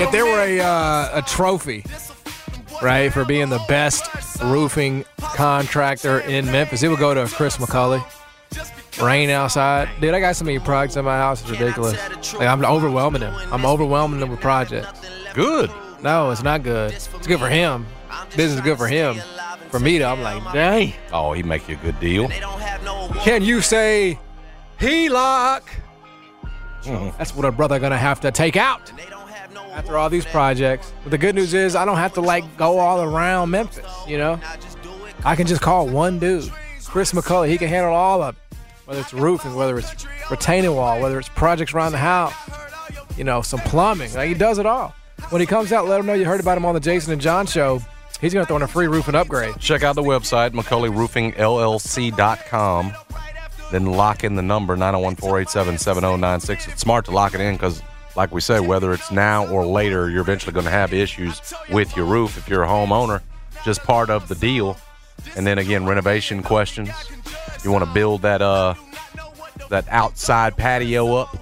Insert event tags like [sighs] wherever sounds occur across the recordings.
If there were a, uh, a trophy, right, for being the best roofing contractor in Memphis, it would go to Chris McCulley. Rain outside. Dude, I got so many projects in my house, it's ridiculous. Like, I'm overwhelming him. I'm overwhelming him with projects. Good. No, it's not good. It's good for him. Business is good for him. For me, though, I'm like, dang. Oh, he make you a good deal. Can you say HELOC? That's what a brother gonna have to take out after all these projects. But the good news is I don't have to like go all around Memphis, you know? I can just call one dude. Chris McCulley, he can handle all of it. Whether it's roofing, whether it's retaining wall, whether it's projects around the house, you know, some plumbing. Like he does it all. When he comes out, let him know you heard about him on the Jason and John show. He's gonna throw in a free roofing upgrade. Check out the website, McCulleyRoofingLLC.com. Then lock in the number 901 487 7096. It's smart to lock it in because, like we say, whether it's now or later, you're eventually going to have issues with your roof if you're a homeowner. Just part of the deal. And then again, renovation questions. You want to build that uh that outside patio up,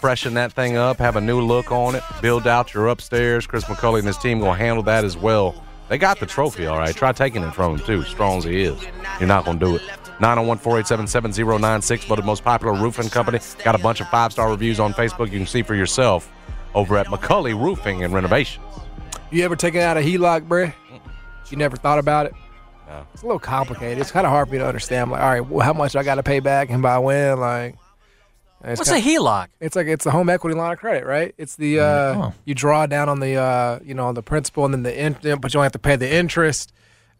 freshen that thing up, have a new look on it, build out your upstairs. Chris McCulley and his team gonna handle that as well. They got the trophy, all right. Try taking it from him too, strong as he is. You're not gonna do it. 901 487 7096, voted most popular roofing company. Got a bunch of five star reviews on Facebook. You can see for yourself over at McCulley Roofing and Renovations. You ever taken out a HELOC, bruh? You never thought about it? No. It's a little complicated. It's kind of hard for me to understand. I'm like, all right, well, how much I got to pay back and by when? Like, it's What's kinda- a HELOC? It's like it's the home equity line of credit, right? It's the uh, Oh. you draw down on the uh, you know on the principal and then the in, but you don't have to pay the interest.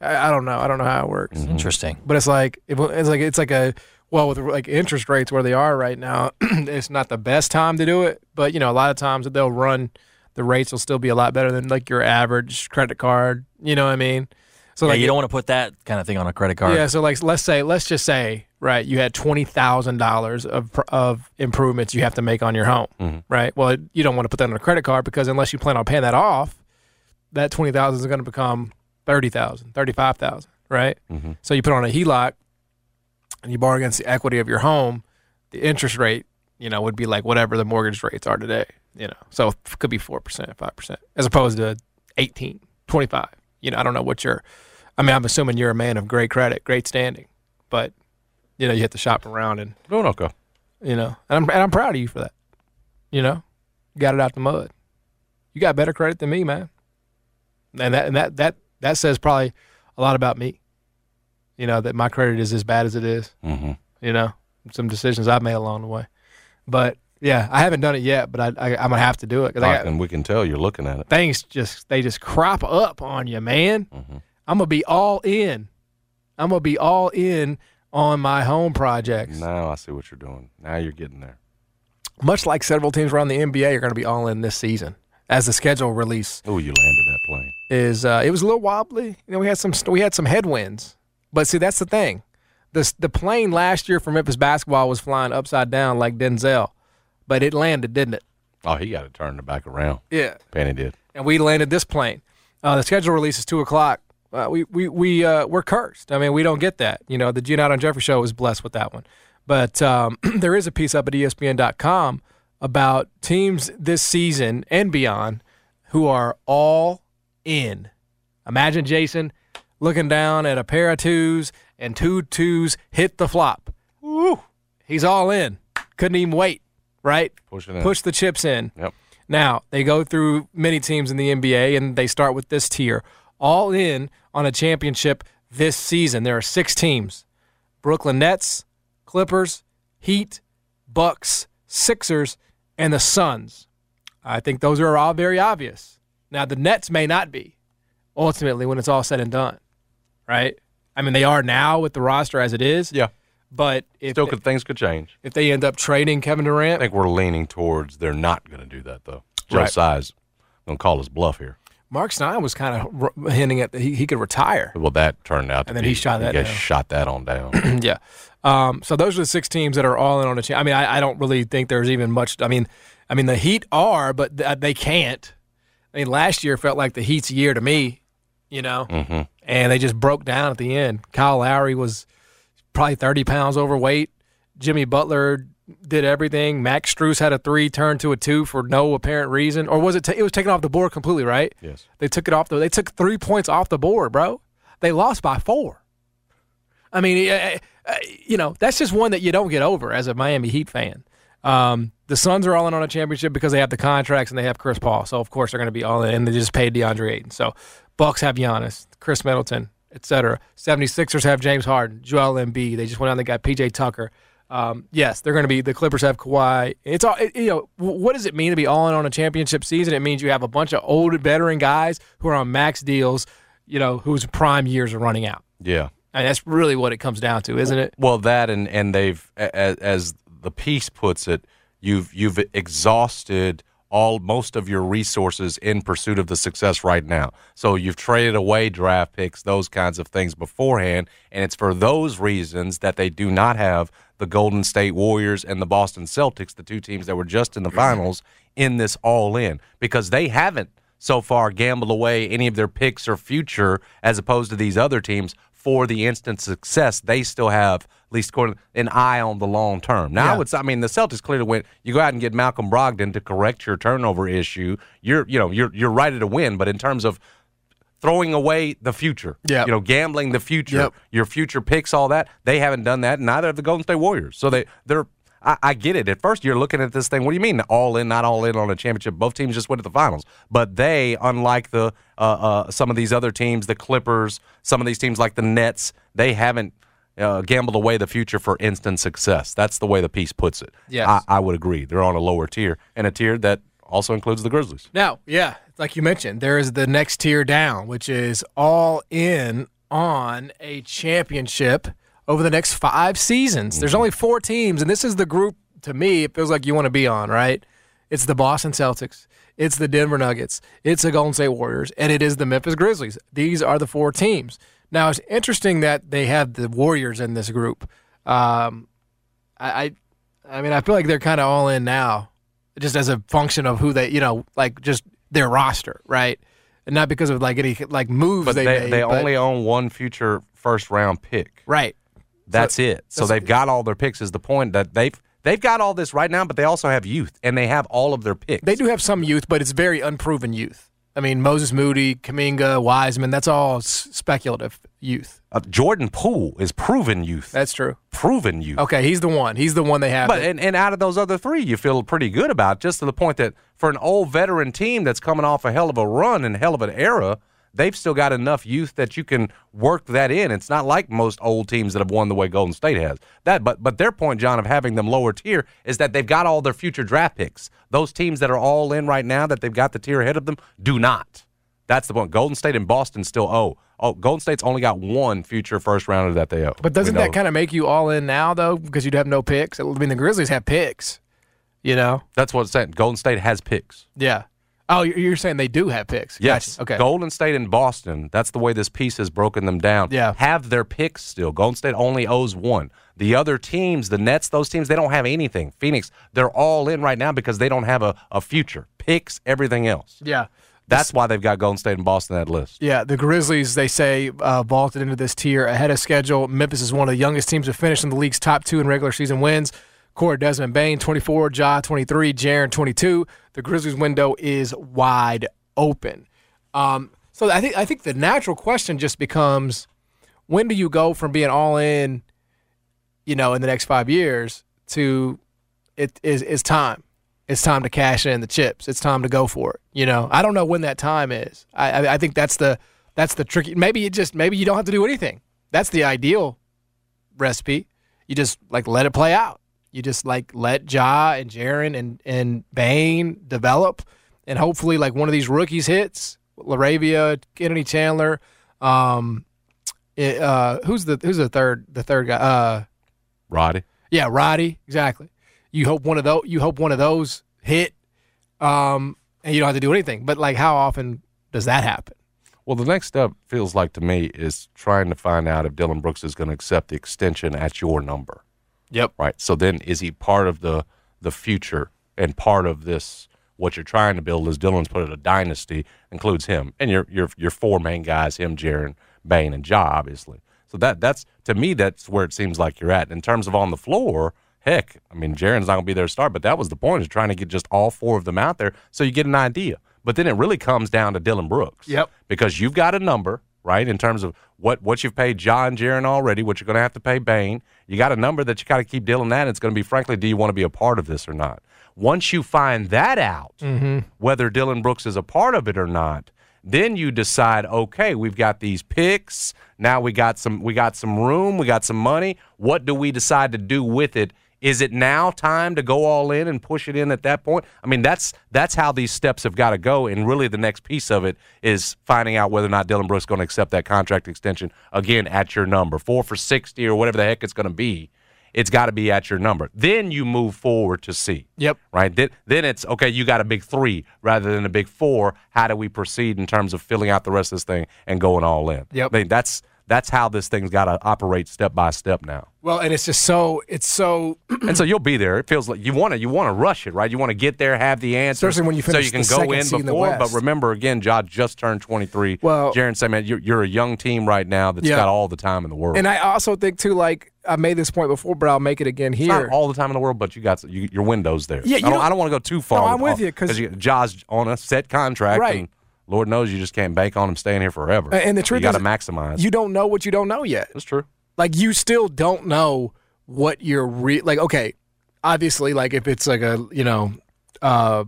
I, I don't know. I don't know how it works. Mm-hmm. Interesting. But it's like it, it's like it's like a well with like interest rates where they are right now. [clears throat] it's not the best time to do it, but you know a lot of times they'll run the rates will still be a lot better than like your average credit card. You know what I mean? So yeah, like you don't want to put that kind of thing on a credit card. yeah, so like let's say let's just say right, you had twenty thousand dollars of of improvements you have to make on your home, mm-hmm. right? Well, you don't want to put that on a credit card because unless you plan on paying that off, that twenty thousand is going to become thirty thousand, thirty five thousand, right? So you put on a HELOC and you borrow against the equity of your home, the interest rate, you know, would be like whatever the mortgage rates are today, you know. So it could be 4%, 5%, as opposed to 18, 25. You know, I don't know what your I mean, I'm assuming you're a man of great credit, great standing, but you know, you have to shop around and Doing okay. you know, and I'm and I'm proud of you for that. You know, got it out the mud. You got better credit than me, man. And that and that that that says probably a lot about me. You know that my credit is as bad as it is. Mm-hmm. You know, some decisions I've made along the way, but yeah, I haven't done it yet, but I, I I'm gonna have to do it because I got, and we can tell you're looking at it. things just they just crop up on you, man. Mm-hmm. I'm gonna be all in. I'm gonna be all in on my home projects. Now I see what you're doing. Now you're getting there. Much like several teams around the NBA are gonna be all in this season as the schedule release Oh, you landed that plane. is. Uh, it was a little wobbly. You know, we had some we had some headwinds, but see that's the thing. The the plane last year for Memphis basketball was flying upside down like Denzel, but it landed, didn't it? Oh, he got to turn it turned back around. Yeah. Penny did. and we landed this plane. Uh, the schedule release is two o'clock. Uh, we we we uh, we're cursed. I mean, we don't get that. You know, the Gene Out on Jeffrey show was blessed with that one. But um, [clears throat] there is a piece up at ESPN.com about teams this season and beyond who are all in. Imagine Jason looking down at a pair of twos and two twos hit the flop. Woo! He's all in. Couldn't even wait. Right? In. Push the chips in. Yep. Now, they go through many teams in the NBA and they start with this tier. All in on a championship this season. There are six teams Brooklyn Nets, Clippers, Heat, Bucks, Sixers, and the Suns. I think those are all very obvious. Now, the Nets may not be ultimately when it's all said and done, right? I mean, they are now with the roster as it is. Yeah. But if, Still, could, things could change. if they end up trading Kevin Durant, I think we're leaning towards they're not going to do that, though. Joe Right. Tsai going to call his bluff here. Mark Stein was kind of r- hinting at that he, he could retire. Well, that turned out to And then be, he shot that down. shot that on down. [clears throat] yeah. Um, so those are the six teams that are all in on a chance. I mean, I, I don't really think there's even much. I mean, I mean the Heat are, but th- they can't. I mean, last year felt like the Heat's year to me, you know, hmm and they just broke down at the end. Kyle Lowry was probably 30 pounds overweight. Jimmy Butler did everything. Max Strus had a three turn to a two for no apparent reason, or was it? ta it was taken off the board completely, right? Yes. They took it off the. They took three points off the board, bro. They lost by four. I mean, uh, you know, that's just one that you don't get over as a Miami Heat fan. Um, the Suns are all in on a championship because they have the contracts and they have Chris Paul. So of course they're going to be all in. And they just paid DeAndre Ayton. So Bucks have Giannis, Khris Middleton, etc. 76ers have James Harden, Joel Embiid. They just went out and they got PJ Tucker. Um, yes, they're going to be. The Clippers have Kawhi. It's all it- you know. What does it mean to be all in on a championship season? It means you have a bunch of old veteran guys who are on max deals. You know, whose prime years are running out. Yeah. And that's really what it comes down to, isn't it? Well, that and and they've as, as the piece puts it, you've you've exhausted all most of your resources in pursuit of the success right now. So you've traded away draft picks, those kinds of things beforehand, and it's for those reasons that they do not have the Golden State Warriors and the Boston Celtics, the two teams that were just in the mm-hmm. finals, in this all in because they haven't so far gambled away any of their picks or future as opposed to these other teams for the instant success. They still have, at least according, an eye on the long term. Now, Yeah. it's, I mean, the Celtics clearly went, you go out and get Malcolm Brogdon to correct your turnover issue. You're, you know, you're, you're ready to win. But in terms of throwing away the future, Yep. you know, gambling the future, Yep. your future picks, all that, they haven't done that. and Neither have the Golden State Warriors. So they, they're, I, I get it. At first, you're looking at this thing. What do you mean, all in, not all in on a championship? Both teams just went to the finals, but they, unlike the uh, uh, some of these other teams, the Clippers, some of these teams like the Nets, they haven't uh, gambled away the future for instant success. That's the way the piece puts it. Yes. I, I would agree. They're on a lower tier, and a tier that also includes the Grizzlies. Now, yeah, like you mentioned, there is the next tier down, which is all in on a championship over the next five seasons. There's only four teams, and this is the group to me it feels like you want to be on, right? It's the Boston Celtics, it's the Denver Nuggets, it's the Golden State Warriors, and it is the Memphis Grizzlies. These are the four teams. Now, it's interesting that they have the Warriors in this group. Um, I, I, I mean, I feel like they're kind of all in now, just as a function of who they, you know, like just their roster, right? And not because of like any like moves But they, they, made. they only own one future first round pick. right. That's it. So that's- they've got all their picks. Is the point that they've they've got all this right now, but they also have youth, and they have all of their picks. They do have some youth, but it's very unproven youth. I mean, Moses Moody, Kuminga, Wiseman, that's all s- speculative youth. Uh, Jordan Poole is proven youth. That's true. proven youth. Okay, he's the one. He's the one they have. But and, and out of those other three, you feel pretty good about just to the point that for an old veteran team that's coming off a hell of a run and hell of an era, they've still got enough youth that you can work that in. It's not like most old teams that have won the way Golden State has. That, but but their point, John, of having them lower tier is that they've got all their future draft picks. Those teams that are all in right now that they've got the tier ahead of them do not. That's the point. Golden State and Boston still owe. Oh, Golden State's only got one future first rounder that they owe. but doesn't that kind of make you all in now, though? Because you'd have no picks. I mean, the Grizzlies have picks, you know? That's what it's saying. Golden State has picks. Yeah. Oh, you're you're saying they do have picks? Yes. Gotcha. Okay. Golden State and Boston, that's the way this piece has broken them down. Yeah. Have their picks still. Golden State only owes one. The other teams, the Nets, those teams, they don't have anything. Phoenix, they're all in right now because they don't have a, a future. Picks, everything else. Yeah. That's why they've got Golden State and Boston on that list. Yeah, the Grizzlies, they say, uh, vaulted into this tier ahead of schedule. Memphis is one of the youngest teams to finish in the league's top two in regular season wins. Core Desmond Bane, 24, Ja, 23, Jaren, 22. The Grizzlies window is wide open. Um, so I think I think the natural question just becomes, when do you go from being all in, you know, in the next five years to it is is time. It's time to cash in the chips. It's time to go for it. You know, I don't know when that time is. I, I, I think that's the that's the tricky. Maybe it just maybe you don't have to do anything. That's the ideal recipe. You just like let it play out. You just like let Ja and Jaren and and Bane develop, and hopefully like one of these rookies hits. LaRavia, Kennedy Chandler, um, it, uh, who's the who's the third the third guy? Uh, Roddy. yeah, Roddy, exactly. You hope one of those you hope one of those hit, um, and you don't have to do anything. But like, how often does that happen? Well, the next step feels like to me is trying to find out if Dillon Brooks is going to accept the extension at your number. Yep. right? So then, is he part of the the future and part of this? What you're trying to build, as Dillon's put it, a dynasty includes him and your your your four main guys, him, Jaren, Bane, and Ja, obviously. So that that's to me, that's where it seems like you're at in terms of on the floor. Heck, I mean, Jaren's not going to be there to start, but that was the point is trying to get just all four of them out there so you get an idea. But then it really comes down to Dillon Brooks. Yep. Because you've got a number, right, in terms of what, what you've paid John Jaren already, what you're going to have to pay Bane. You got a number that you got to keep dealing that. It's going to be, frankly, do you want to be a part of this or not? Once you find that out, mm-hmm. whether Dillon Brooks is a part of it or not, then you decide, okay, we've got these picks. Now we got some we got some room, we got some money. What do we decide to do with it? Is it now time to go all in and push it in at that point? I mean, that's that's how these steps have got to go. And really, the next piece of it is finding out whether or not Dillon Brooks is going to accept that contract extension again at your number, four for sixty or whatever the heck it's going to be. It's got to be at your number. Then you move forward to see Yep. right? Then, then it's okay. You got a big three rather than a big four. How do we proceed in terms of filling out the rest of this thing and going all in? Yep. I mean, that's that's how this thing's got to operate step by step now. Well, and it's just so it's so [clears throat] and so you'll be there. It feels like you want to you want to rush it, right? You want to get there, have the answer, Especially when you so finish you can the go in seed in before. But remember, again, Josh just turned twenty three. Well- Jaron said, "Man, you're, you're a young team right now that's Yeah. got all the time in the world." And I also think too, like I made this point before, but I'll make it again It's here. not all the time in the world, but you got you, your windows there. Yeah, I don't, don't- I don't want to go too far. No, I'm with you, 'cause- you, Ja's on a set contract, Right. Lord knows you just can't bank on him staying here forever. And the truth you got to maximize. you don't know what you don't know yet. That's true. Like you still don't know what you're re- like. Okay, obviously, like if it's like a you know, uh,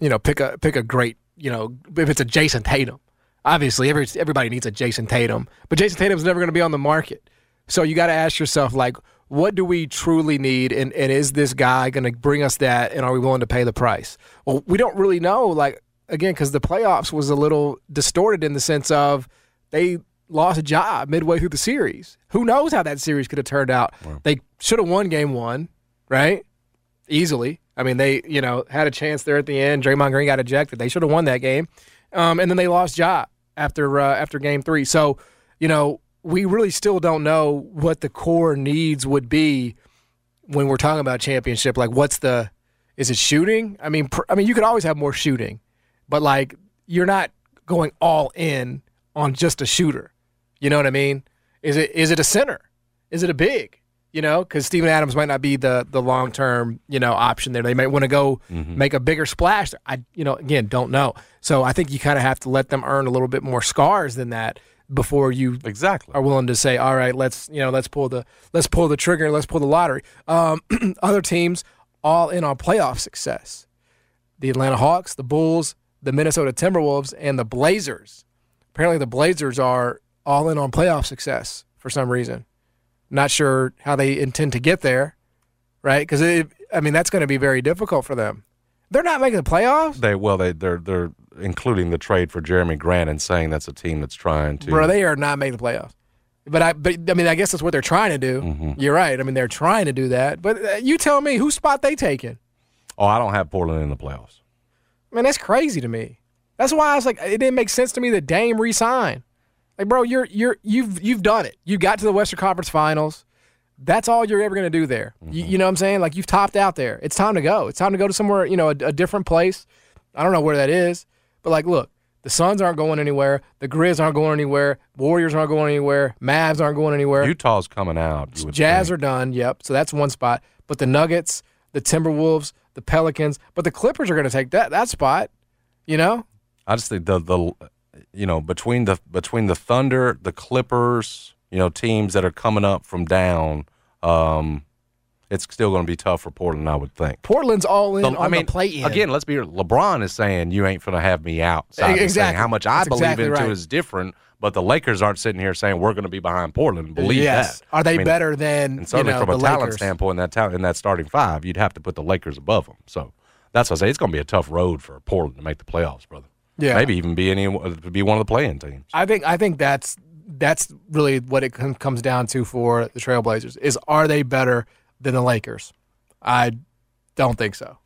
you know, pick a pick a great you know, if it's a Jayson Tatum, obviously every everybody needs a Jayson Tatum, but Jayson Tatum's never going to be on the market. So you got to ask yourself like, what do we truly need, and and is this guy going to bring us that, and are we willing to pay the price? Well, we don't really know. Like again, because the playoffs was a little distorted in the sense of they lost a job midway through the series. Who knows how that series could have turned out? They should have won game one, right? Easily. I mean, they you know had a chance there at the end. Draymond Green got ejected. They should have won that game, um, and then they lost job after uh, after game three. So you know we really still don't know what the core needs would be when we're talking about championship. Like, what's the is it shooting? I mean, pr- I mean, you could always have more shooting, but like you're not going all in on just a shooter. You know what I mean? Is it is it a center? Is it a big? You know, because Steven Adams might not be the the long term you know option there. They might want to go make a bigger splash. I you know again don't know. So I think you kind of have to let them earn a little bit more scars than that before you Exactly. are willing to say, all right, let's you know let's pull the let's pull the trigger, let's pull the lottery. Um, [clears throat] other teams all in on playoff success: the Atlanta Hawks, the Bulls, the Minnesota Timberwolves, and the Blazers. Apparently, the Blazers are all in on playoff success for some reason. Not sure how they intend to get there, right? Because I mean that's going to be very difficult for them. They're not making the playoffs, They well, they they're they're including the trade for Jerami Grant and saying that's a team that's trying to. bro. They are not making the playoffs. But I, but I mean, I guess that's what they're trying to do. Mm-hmm. You're right. I mean, they're trying to do that. But uh, you tell me, whose spot they taking? oh, I don't have Portland in the playoffs. Man, that's crazy to me. That's why I was like, it didn't make sense to me that Dame re-signed. Like, bro, you're you're you've you've done it. You got to the Western Conference Finals. That's all you're ever gonna do there. You, mm-hmm. you know what I'm saying? Like you've topped out there. It's time to go. It's time to go to somewhere, you know, a, a different place. I don't know where that is, but like, look, the Suns aren't going anywhere. The Grizz aren't going anywhere. Warriors aren't going anywhere. Mavs aren't going anywhere. Utah's coming out. Jazz think. are done. Yep. So that's one spot. But the Nuggets, the Timberwolves, the Pelicans, but the Clippers are going to take that that spot. You know, I just think the the you know between the between the Thunder, the Clippers, you know teams that are coming up from down, um, it's still going to be tough for Portland, I would think. Portland's all in on I mean, the again, let's be real. LeBron is saying you ain't going to have me out. Exactly. How much I That's believe exactly into right. is different, but the Lakers aren't sitting here saying we're going to be behind Portland. Believe yes. that. Are they I mean, better than And you know, from the a talent Lakers? standpoint, in that talent, in that starting five, you'd have to put the Lakers above them. So that's what I say. It's going to be a tough road for Portland to make the playoffs, brother. Yeah. maybe even be any be one of the playing teams. I think I think that's that's really what it comes down to for the Trailblazers is are they better than the Lakers? I don't think so.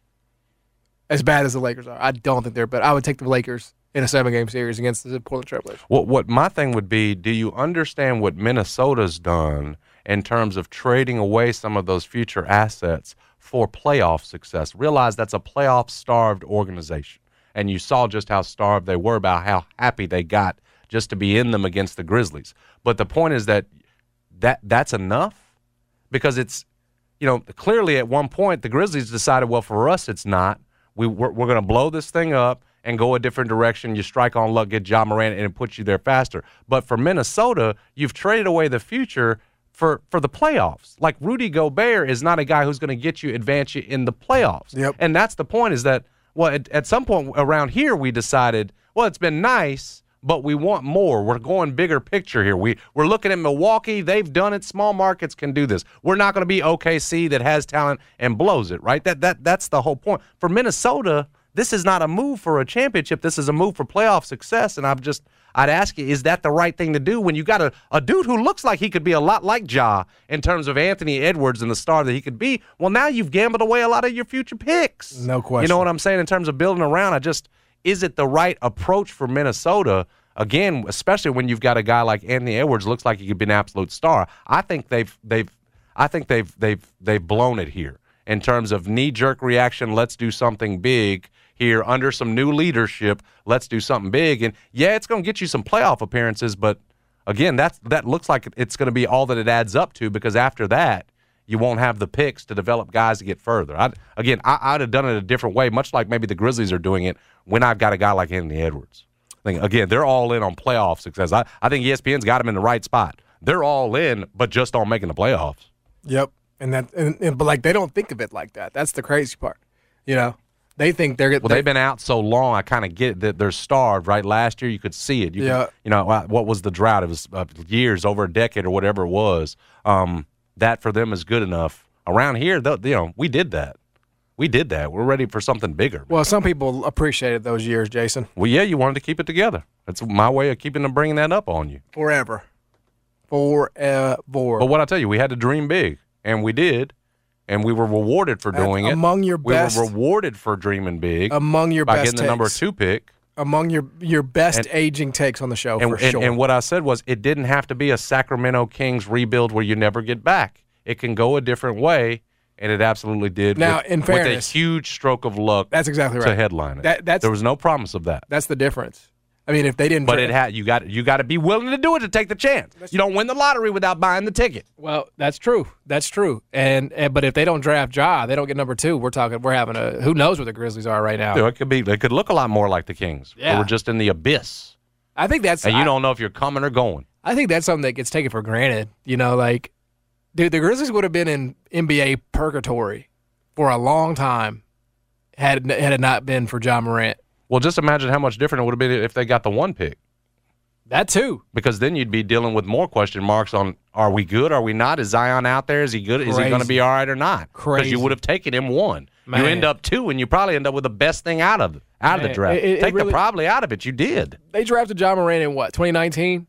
As bad as the Lakers are, I don't think they're better. I would take the Lakers in a seven game series against the Portland Trailblazers. What what my thing would be, do you understand what Minnesota's done in terms of trading away some of those future assets for playoff success? Realize that's a playoff starved organization. And you saw just how starved they were about how happy they got just to be in them against the Grizzlies. But the point is that that that's enough because it's you know clearly at one point the Grizzlies decided well for us it's not we we're, we're going to blow this thing up and go a different direction you strike on luck get Ja Morant and it puts you there faster but for Minnesota you've traded away the future for for the playoffs like Rudy Gobert is not a guy who's going to get you advance you in the playoffs Yep. and that's the point is that well at, at some point around here we decided well it's been nice but we want more. We're going bigger picture here. We we're looking at Milwaukee. They've done it. Small markets can do this. We're not going to be OKC that has talent and blows it, right? That that that's the whole point. For Minnesota, this is not a move for a championship. This is a move for playoff success. And I'm just I'd ask you, is that the right thing to do when you got a, a dude who looks like he could be a lot like Ja in terms of Anthony Edwards and the star that he could be? Well, now you've gambled away a lot of your future picks. No question. You know what I'm saying in terms of building around? I just is it the right approach for Minnesota? Again, especially when you've got a guy like Anthony Edwards, looks like he could be an absolute star. I think they've they've I think they've they've they've blown it here in terms of knee jerk reaction. Let's do something big here under some new leadership. Let's do something big, and yeah, it's going to get you some playoff appearances, but again, that's that looks like it's going to be all that it adds up to because after that, you won't have the picks to develop guys to get further. i again, I, I'd have done it a different way, much like maybe the Grizzlies are doing it when I've got a guy like Anthony Edwards. I think, again, they're all in on playoff success. I, I think ESPN's got them in the right spot. They're all in, but just on making the playoffs. Yep. And that, and, and but like they don't think of it like that. That's the crazy part. You know, they think they're getting. Well, they've been out so long. I kind of get that they're starved. Right, last year you could see it. You Yeah. could, you know uh, what was the drought? It was uh, years, over a decade or whatever it was. Um, that for them is good enough. Around here, though, you know, we did that. We did that. We're ready for something bigger. Well, some people appreciated those years, Jason. Well, yeah, you wanted to keep it together. That's my way of keeping them bringing that up on you. Forever. Forever. But what I tell you, we had to dream big, and we did, and we were rewarded for doing it. among your we best- we were rewarded for dreaming big among your best by best getting the number two pick. among your your best And- aging takes on the show And, for and, sure. and what I said was, it didn't have to be a Sacramento Kings rebuild where you never get back. It can go a different way, and it absolutely did. Now, with, in with a huge stroke of luck that's exactly right. to headline it. That- that's- there was no promise of that. That's the difference. I mean, if they didn't, But it had you got you got to be willing to do it to take the chance. You don't win the lottery without buying the ticket. well, that's true. That's true. And, and but if they don't draft Ja, they don't get number two. We're talking. We're having a who knows where the Grizzlies are right now. It could be. It could look a lot more like the Kings. Yeah. Were just in the abyss, I think that's. and you I, don't know if you're coming or going. I think that's something that gets taken for granted. You know, like, dude, the Grizzlies would have been in NBA purgatory for a long time had had it not been for Ja Morant. Well, just imagine how much different it would have been if they got the one pick. That too. Because then you'd be dealing with more question marks on: Are we good? Are we not? Is Zion out there? Is he good? Is he going to be all right or not? Because you would have taken him one. Man. You end up two, and you probably end up with the best thing out of out of the draft. it- it Take really- the probably out of it. You did. They drafted Ja Morant in what 2019.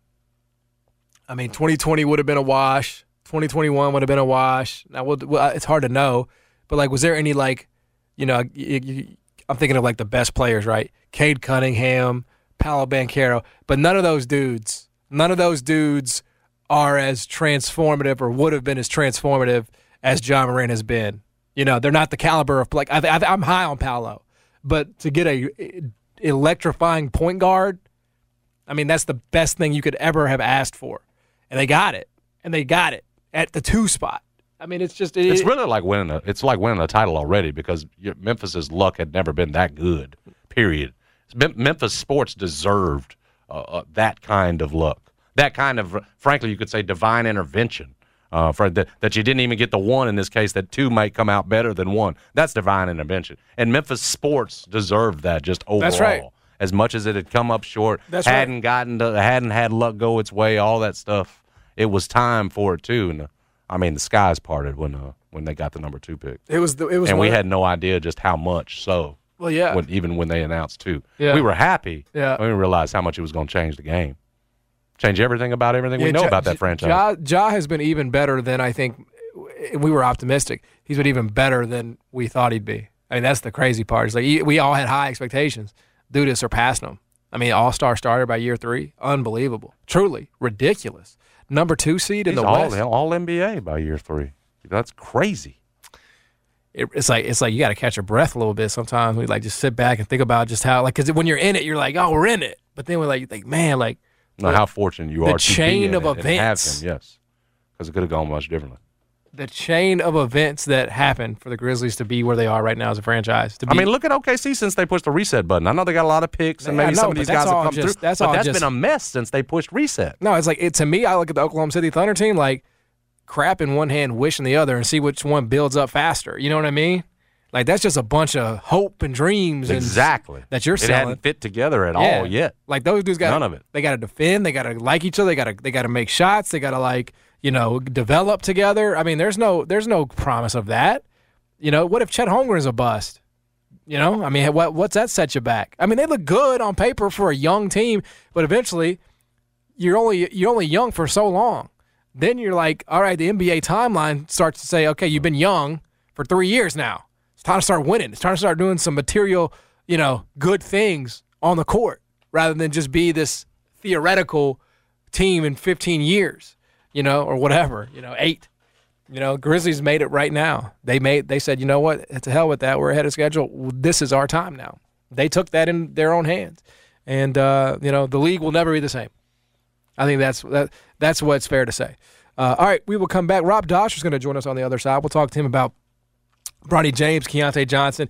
I mean, 2020 would have been a wash. 2021 would have been a wash. Now, well, well, it's hard to know, but like, was there any like, you know, you, you, I'm thinking of like the best players, right? Cade Cunningham, Paolo Banchero, but none of those dudes, none of those dudes are as transformative or would have been as transformative as Ja Morant has been. You know, they're not the caliber of like I, I'm high on Paolo, but to get a electrifying point guard, I mean that's the best thing you could ever have asked for, and they got it, and they got it at the two spot. I mean, it's just it, It's really like winning a. It's like winning a title already because Memphis's luck had never been that good. Period. Memphis sports deserved uh, uh, that kind of luck, that kind of, frankly, you could say divine intervention. Uh, for that, that you didn't even get the one in this case, that two might come out better than one. That's divine intervention, and Memphis sports deserved that just overall. That's right. As much as it had come up short, That's hadn't gotten to, hadn't had luck go its way, all that stuff. It was time for it too. And I mean, the skies parted when uh, when they got the number two pick, it was the, it was and we had no idea just how much. So, well yeah when, even when they announced two, Yeah. we were happy. Yeah. we didn't realize how much it was going to change the game, change everything about everything we know Ja- about that franchise. Ja, ja has been even better than I think we were optimistic. He's been even better than we thought he'd be. I mean, that's the crazy part. It's like we all had high expectations. Dude has surpassed them. I mean, all star starter by year three. Unbelievable. Truly ridiculous. Number two seed in He's the all, West. all NBA by year three. That's crazy. it, it's like it's like you got to catch your breath a little bit. Sometimes we like just sit back and think about just how like because when you're in it, you're like, oh, we're in it. But then we're like, you think, man, like Now, how fortunate you the are to be chain in of it and have events. him, yes, because it could have gone much differently. The chain of events that happened for the Grizzlies to be where they are right now as a franchise. To I mean, look at OKC since they pushed the reset button. I know they got a lot of picks, and maybe know, some of these guys have come just- through. that's but all that's just- been a mess since they pushed reset. No, it's like it, to me. I look at the Oklahoma City Thunder team like crap in one hand, wish in the other, and see which one builds up faster. You know what I mean? Like that's just a bunch of hope and dreams. And Exactly. that you're selling. It hadn't fit together at Yeah. all yet. Like those dudes got None of it. They got to defend. They got to like each other. They got to they got to make shots. They got to like you know develop together. I mean, there's no there's no promise of that. You know, what if Chet Holmgren's a bust? You know, I mean, what what's that set you back? I mean, they look good on paper for a young team, but eventually, you're only you're only young for so long. Then you're like, all right, the NBA timeline starts to say, okay, you've been young for three years now. It's time to start winning. It's time to start doing some material, you know, good things on the court rather than just be this theoretical team in 15 years, you know, or whatever, you know, eight. You know, Grizzlies made it right now. They made. They said, you know what? To hell with that. We're ahead of schedule. This is our time now. They took that in their own hands, and uh, you know the league will never be the same. I think that's that. That's what's fair to say. Uh, all right, we will come back. Rob Doster is going to join us on the other side. We'll talk to him about Bronny James, Keontae Johnson,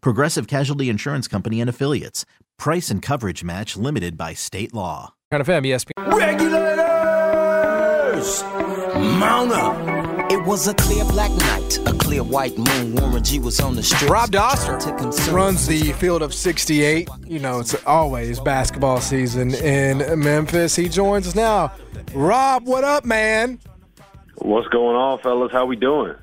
Progressive Casualty Insurance Company and Affiliates. Price and coverage match limited by state law. Kind of FM, ESPN. Regulators! Mount up! It was a clear black night, a clear white moon. Warren G was on the street. Rob Doster runs the field of 68. You know, it's always basketball season in Memphis. He joins us now. Rob, what up, man? What's going on, fellas? How we doing?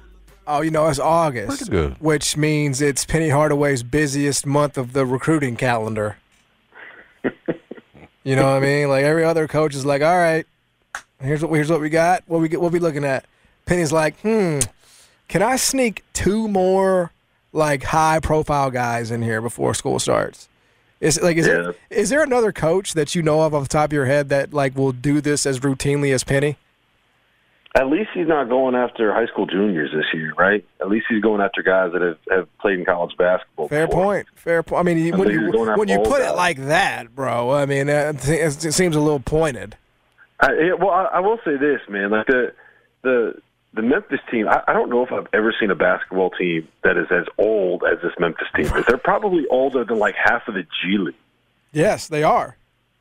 Oh, you know, it's August, Pretty good. which means it's Penny Hardaway's busiest month of the recruiting calendar. you know what I mean? Like every other coach is like, "All right, here's what here's what we got. What we get, what we looking at." Penny's like, "Hmm, can I sneak two more like high profile guys in here before school starts?" Is like is Yeah. there is there another coach that you know of off the top of your head that like will do this as routinely as Penny? At least he's not going after high school juniors this year, right? At least he's going after guys that have, have played in college basketball. Fair before. point. Fair point. I mean, when you he's going after when you put it like that, bro. I mean, it it seems a little pointed. I, yeah, well, I, I will say this, man. Like the the the Memphis team, I, I don't know if I've ever seen a basketball team that is as old as this Memphis team is. They're probably older than like half of the G League. Yes, they are.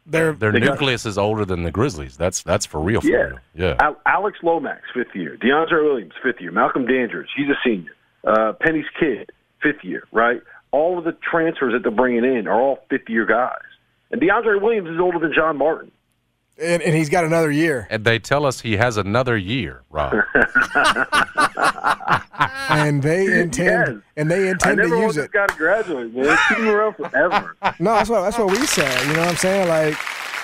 They're Their They got- nucleus is older than the Grizzlies. That's that's for real. For Yeah. real. Yeah. Al- Alex Lomax, fifth year. DeAndre Williams, fifth year. Malcolm Dandridge, he's a senior. Uh, Penny's kid, fifth year, right? All of the transfers that they're bringing in are all fifth year guys. And DeAndre Williams is older than John Martin. And, and he's got another year, And they tell us he has another year, Rob. [laughs] and they intend Yes. and they intend to never want use this it. guy to graduate, man. Keep him around forever. [laughs] No, that's what that's what we say. You know what I'm saying? Like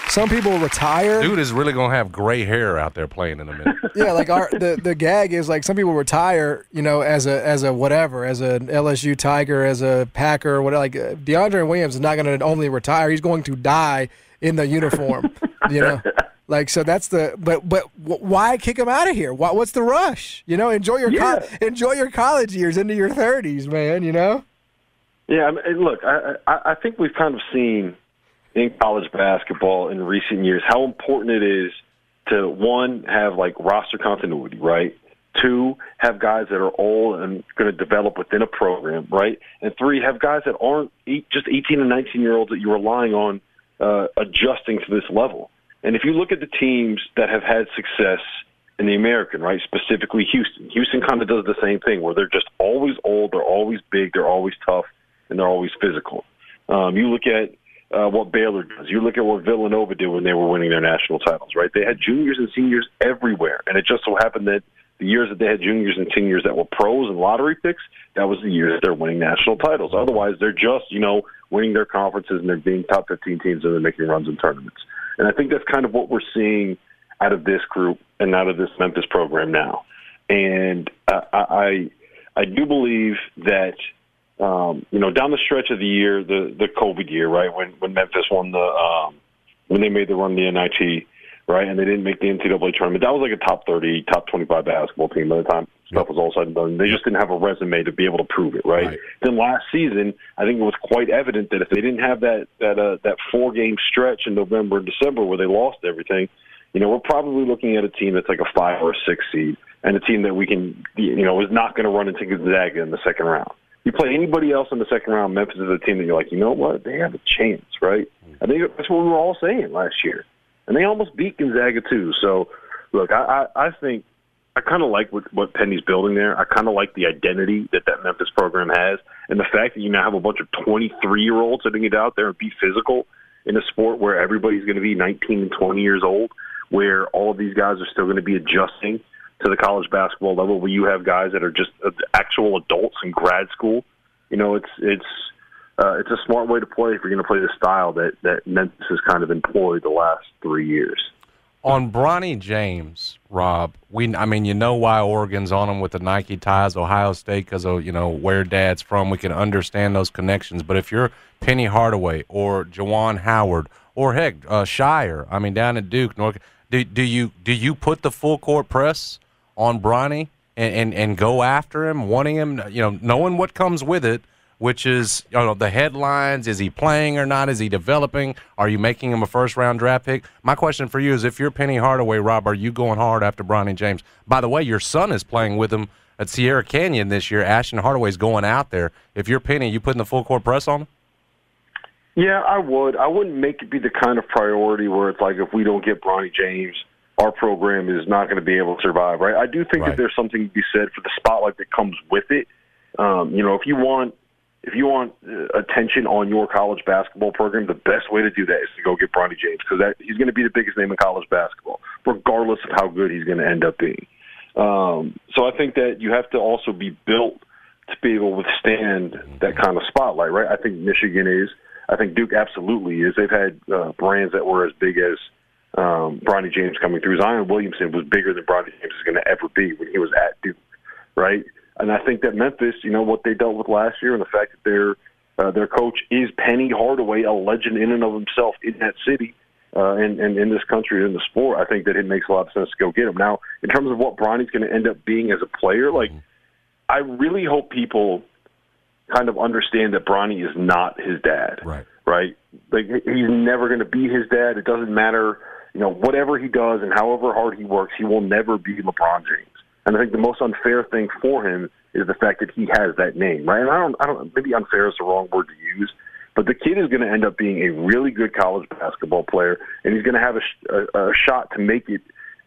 some people retire. Dude is really gonna have gray hair out there playing in a minute. [laughs] Yeah, like our the, the gag is like some people retire, you know, as a as a whatever, as an LSU Tiger, as a Packer, whatever. Like uh, DeAndre Williams is not going to only retire; he's going to die in the uniform. You know, [laughs] like so that's the. But but why kick him out of here? Why, what's the rush? You know, enjoy your Yeah. co- enjoy your college years into your thirties, man. You know. Yeah, I mean, look, I, I, I think we've kind of seen in college basketball in recent years how important it is to one have like roster continuity, right? Two, have guys that are old and going to develop within a program, right? And three, have guys that aren't eight, just 18 and 19 year olds that you're relying on uh, adjusting to this level. And if you look at the teams that have had success in the American, right, specifically Houston, Houston kind of does the same thing where they're just always old, they're always big, they're always tough, and they're always physical. Um, you look at uh, what Baylor does. You look at what Villanova did when they were winning their national titles, right? They had juniors and seniors everywhere, and it just so happened that the years that they had juniors and seniors that were pros and lottery picks, that was the years that they're winning national titles. Otherwise, they're just you know winning their conferences and they're being top 15 teams and they're making runs in tournaments. And I think that's kind of what we're seeing out of this group and out of this Memphis program now. And uh, I I do believe that um, you know, down the stretch of the year, the the COVID year, right when when Memphis won the um, when they made the run the NIT, right, and they didn't make the NCAA tournament. That was like a top thirty, top twenty five basketball team by the time stuff was all said and done. They just didn't have a resume to be able to prove it, right? Right. Then last season, I think it was quite evident that if they didn't have that that uh, that four game stretch in November and December where they lost everything, you know, we're probably looking at a team that's like a five or a six seed, and a team that we can, you know, is not going to run into Gonzaga in the second round. You play anybody else in the second round, Memphis is a team that you're like, you know what, they have a chance, right? I think that's what we were all saying last year, and they almost beat Gonzaga too. So, look, I I, I think I kind of like what, what Penny's building there. I kind of like the identity that that Memphis program has, and the fact that you now have a bunch of 23 year olds sitting it out there and be physical in a sport where everybody's going to be 19 and 20 years old, where all of these guys are still going to be adjusting to the college basketball level, where you have guys that are just uh, actual adults in grad school. You know, it's it's uh, it's a smart way to play if you're going to play the style that that Memphis has kind of employed the last three years. on Bronny James, Rob, we I mean, you know why Oregon's on him with the Nike ties, Ohio State because of you know where Dad's from. We can understand those connections. But if you're Penny Hardaway or Juwan Howard or heck uh, Scheyer, I mean down at Duke, North, do do you do you put the full court press on Bronny and, and and go after him, wanting him, you know, knowing what comes with it which is you know the headlines. Is he playing or not? Is he developing? Are you making him a first round draft pick? My question for you is: If you're Penny Hardaway, Rob, are you going hard after Bronny James? By the way, your son is playing with him at Sierra Canyon this year. Ashton Hardaway's going out there. If you're Penny, you putting the full court press on him? Yeah, I would. I wouldn't make it be the kind of priority where it's like if we don't get Bronny James, our program is not going to be able to survive, right? I do think Right. that there's something to be said for the spotlight that comes with it. Um, you know, if you want if you want uh, attention on your college basketball program, the best way to do that is to go get Bronny James because he's going to be the biggest name in college basketball, regardless of how good he's going to end up being. Um, so I think that you have to also be built to be able to withstand that kind of spotlight, right? I think Michigan is. I think Duke absolutely is. They've had uh, brands that were as big as um, Bronny James coming through. Zion Williamson was bigger than Bronny James is going to ever be when he was at Duke, right? And I think that Memphis, you know, what they dealt with last year, and the fact that their uh, their coach is Penny Hardaway, a legend in and of himself in that city uh, and, and in this country in the sport. I think that it makes a lot of sense to go get him. Now, in terms of what Bronny's going to end up being as a player, like I really hope people kind of understand that Bronny is not his dad. Right. Right. Like he's never going to be his dad. It doesn't matter, you know, whatever he does and however hard he works, he will never be LeBron James. And I think the most unfair thing for him is the fact that he has that name, right? And I don't, I don't, maybe unfair is the wrong word to use, but the kid is going to end up being a really good college basketball player, and he's going to have a, a, a shot to make it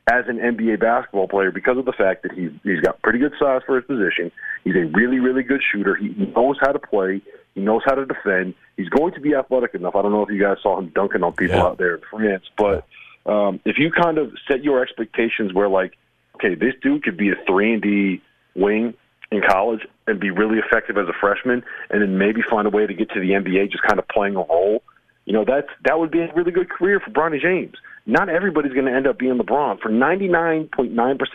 as an NBA basketball player because of the fact that he's he's got pretty good size for his position. He's a really really good shooter. He, knows how to play. He knows how to defend. He's going to be athletic enough. I don't know if you guys saw him dunking on people Yeah. out there in France, but um, if you kind of set your expectations where like, okay, this dude could be a three and D wing in college and be really effective as a freshman, and then maybe find a way to get to the NBA just kind of playing a role. You know, that's that would be a really good career for Bronny James. Not everybody's going to end up being LeBron. For 99.9%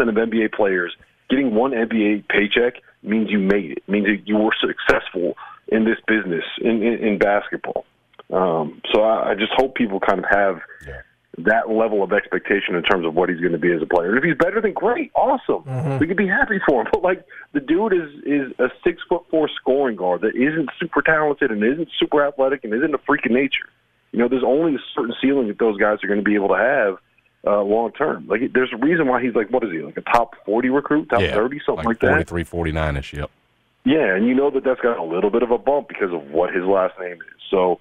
of NBA players, getting one NBA paycheck means you made it. Means that you were successful in this business in in, in basketball. Um, so I, I just hope people kind of have that level of expectation in terms of what he's going to be as a player. And if he's better, then great, awesome. We could be happy for him. [laughs] But like the dude is is a six foot four scoring guard that isn't super talented and isn't super athletic and isn't a freak of nature. You know, there's only a certain ceiling that those guys are going to be able to have uh, long term. Like there's a reason why he's like what is he like a top forty recruit, top yeah, thirty, something like, like that. 43, 49 ish. Yep. Yeah, and you know that that's got a little bit of a bump because of what his last name is. So,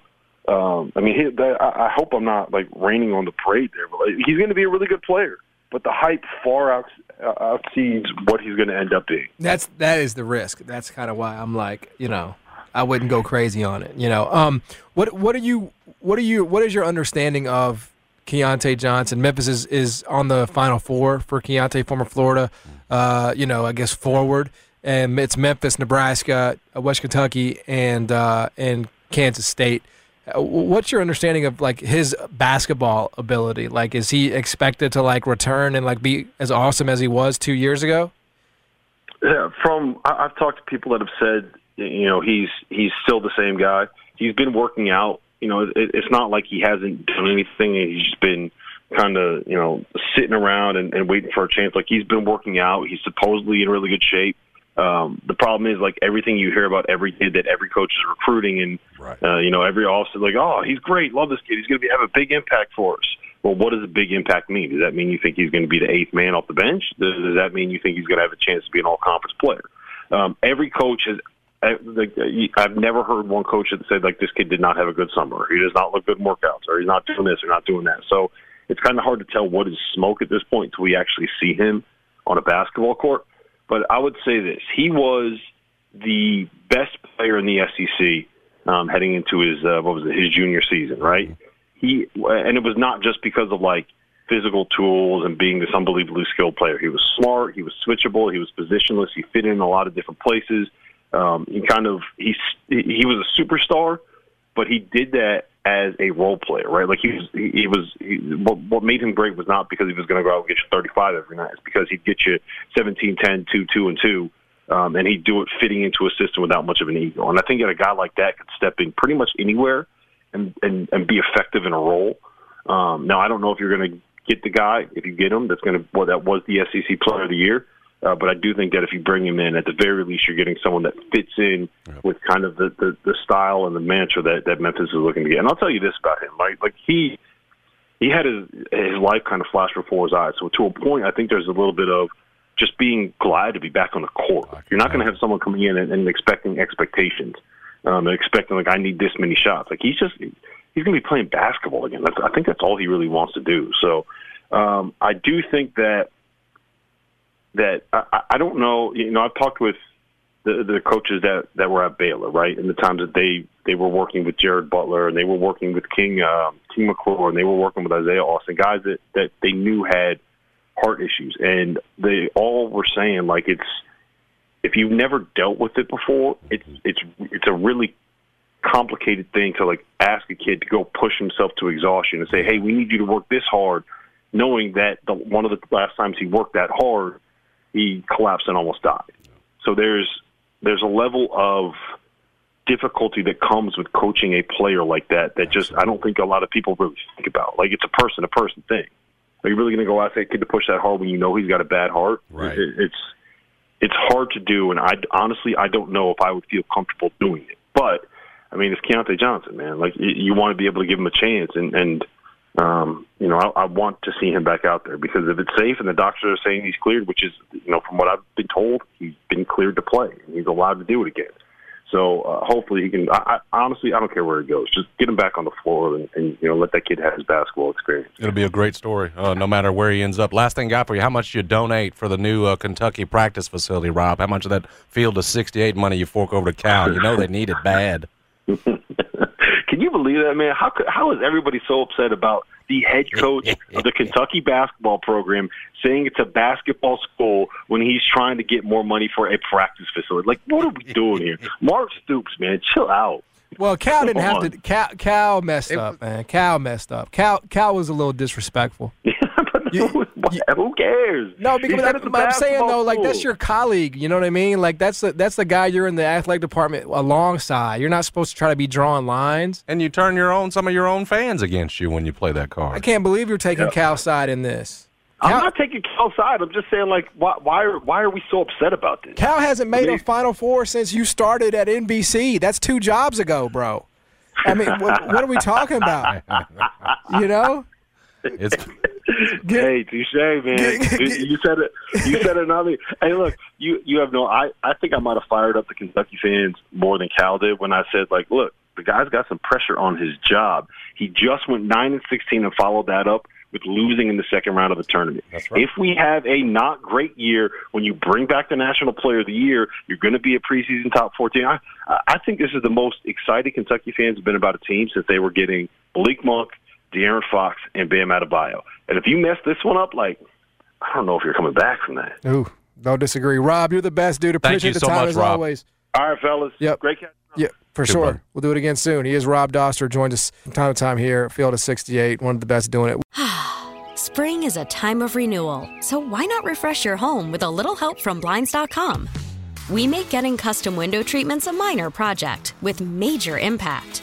um, I mean, he, that, I, hope I'm not like raining on the parade there, but like, he's going to be a really good player. But the hype far out, uh, outseeds what he's going to end up being. That's that is the risk. That's kind of why I'm like, you know, I wouldn't go crazy on it. You know, um, what what are you what are you what is your understanding of Keyontae Johnson? Memphis is, is on the Final Four for Keyontae, former Florida. Uh, you know, I guess forward, and it's Memphis, Nebraska, uh, West Kentucky, and uh, and Kansas State. Uh, What's your understanding of like his basketball ability? Like, is he expected to like return and like be as awesome as he was two years ago? Yeah, from I've talked to people that have said, you know, he's he's still the same guy. He's been working out. You know, it, it's not like he hasn't done anything. He's just been kind of, you know, sitting around and, and waiting for a chance. Like he's been working out. He's supposedly in really good shape. Um, the problem is like everything you hear about every kid that every coach is recruiting, and uh, you know every officer like, oh, he's great, love this kid. He's going to have a big impact for us. Well, what does a big impact mean? Does that mean you think he's going to be the eighth man off the bench? Does, does that mean you think he's going to have a chance to be an all conference player? Um, every coach has. I- like, I've never heard one coach that said like this kid did not have a good summer. He does not look good in workouts, or he's not doing this or not doing that. So it's kind of hard to tell what is smoke at this point until we actually see him on a basketball court. But I would say this: he was the best player in the SEC um, heading into his uh, what was it his junior season, right? He and it was not just because of like physical tools and being this unbelievably skilled player. He was smart. He was switchable. He was positionless. He fit in a lot of different places. Um, he kind of he he was a superstar, but he did that as a role player, right? Like he was he, he was he, what, what made him great was not because he was going to go out and get you 35 every night. It's because he'd get you 17, 10, 2, 2, and 2. Um, and he'd do it fitting into a system without much of an ego. And I think that a guy like that could step in pretty much anywhere and, and, and be effective in a role. Um, now, I don't know if you're going to get the guy, if you get him, that's going to, well, that was the SEC player of the year. Uh, but I do think that if you bring him in, at the very least, you're getting someone that fits in with kind of the, the, the style and the mantra that, that Memphis is looking to get. And I'll tell you this about him, right? Like he he had his his life kind of flash before his eyes. So to a point, I think there's a little bit of just being glad to be back on the court. You're not going to have someone coming in and, and expecting expectations, um, and expecting like I need this many shots. Like he's just he's going to be playing basketball again. That's, I think that's all he really wants to do. So um, I do think that that I, I don't know. You know, I've talked with the the coaches that that were at Baylor, right, and the times that they they were working with Jared Butler and they were working with King uh, King McClure and they were working with Isaiah Austin, guys that that they knew had heart issues, and they all were saying like it's if you've never dealt with it before, it's it's it's a really complicated thing to like ask a kid to go push himself to exhaustion and say, "Hey, we need you to work this hard," knowing that the one of the last times he worked that hard, he collapsed and almost died. So there's there's a level of difficulty that comes with coaching a player like that that just I don't think a lot of people really think about. Like it's a person to person thing. Are you really going to go ask that kid to push that hard when you know he's got a bad heart? Right. It, it's it's hard to do, and I honestly I don't know if I would feel comfortable doing it. But I mean, it's Keyontae Johnson, man. Like you, you want to be able to give him a chance, and and um, you know I, I want to see him back out there because if it's safe and the doctors are saying he's cleared, which is you know from what I've been told, he's been cleared to play. He's allowed to do it again. So uh, hopefully he can. I, I honestly I don't care where he goes. Just get him back on the floor and, and you know let that kid have his basketball experience. It'll be a great story, uh, no matter where he ends up. Last thing I got for you: How much you donate for the new uh, Kentucky practice facility, Rob? How much of that field of '68 money you fork over to Cal? You know they need it bad. [laughs] Can you believe that, man? How could, how is everybody so upset about the head [laughs] coach of the Kentucky basketball program saying it's a basketball school when he's trying to get more money for a practice facility? Like, what are we doing here? [laughs] Mark Stoops, man, chill out. Well, Cal didn't have to. Cal, Cal messed up, man. Cal messed up. Cal, Cal was a little disrespectful. [laughs] [laughs] Who cares? No, because said I'm, it's a I'm saying though, like that's your colleague. You know what I mean? Like that's the that's the guy you're in the athletic department alongside. You're not supposed to try to be drawing lines. And you turn your own some of your own fans against you when you play that card. I can't believe you're taking Cal's side in this. I'm not taking Cal's side. I'm just saying, like, why, why are why are we so upset about this? Cal hasn't made I a mean- Final Four since you started at NBC. That's two jobs ago, bro. I mean, what, what are we talking about? [laughs] You know? It's hey, touche, man. you, you said it. You said it. Another. Hey, look, you you have no. I I think I might have fired up the Kentucky fans more than Cal did when I said, like, look, the guy's got some pressure on his job. He just went nine and sixteen and followed that up with losing in the second round of the tournament. right. If we have a not great year when you bring back the National Player of the Year, you're going to be a preseason top 14. I, I think this is the most excited Kentucky fans have been about a team since they were getting Malik Monk, De'Aaron Fox, and Bam Adebayo. And if you mess this one up, like, I don't know if you're coming back from that. Ooh, don't disagree. Rob, you're the best dude. Thank Appreciate you the so time much, as Rob. always. All right, fellas. Yep. Great catch. Yeah, for Good, sure. bud. We'll do it again soon. He is Rob Doster. Joined us from time to time here, Field of 68, one of the best doing it. [sighs] Spring is a time of renewal, so why not refresh your home with a little help from Blinds.com? We make getting custom window treatments a minor project with major impact.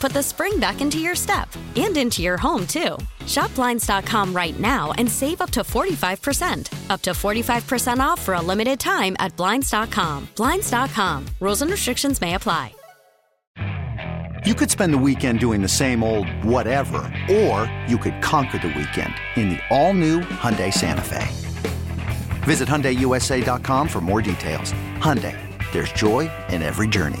put the spring back into your step and into your home, too. Shop Blinds.com right now and save up to 45%. Up to 45% off for a limited time at Blinds.com. Blinds.com. Rules and restrictions may apply. You could spend the weekend doing the same old whatever, or you could conquer the weekend in the all-new Hyundai Santa Fe. Visit HyundaiUSA.com for more details. Hyundai, there's joy in every journey.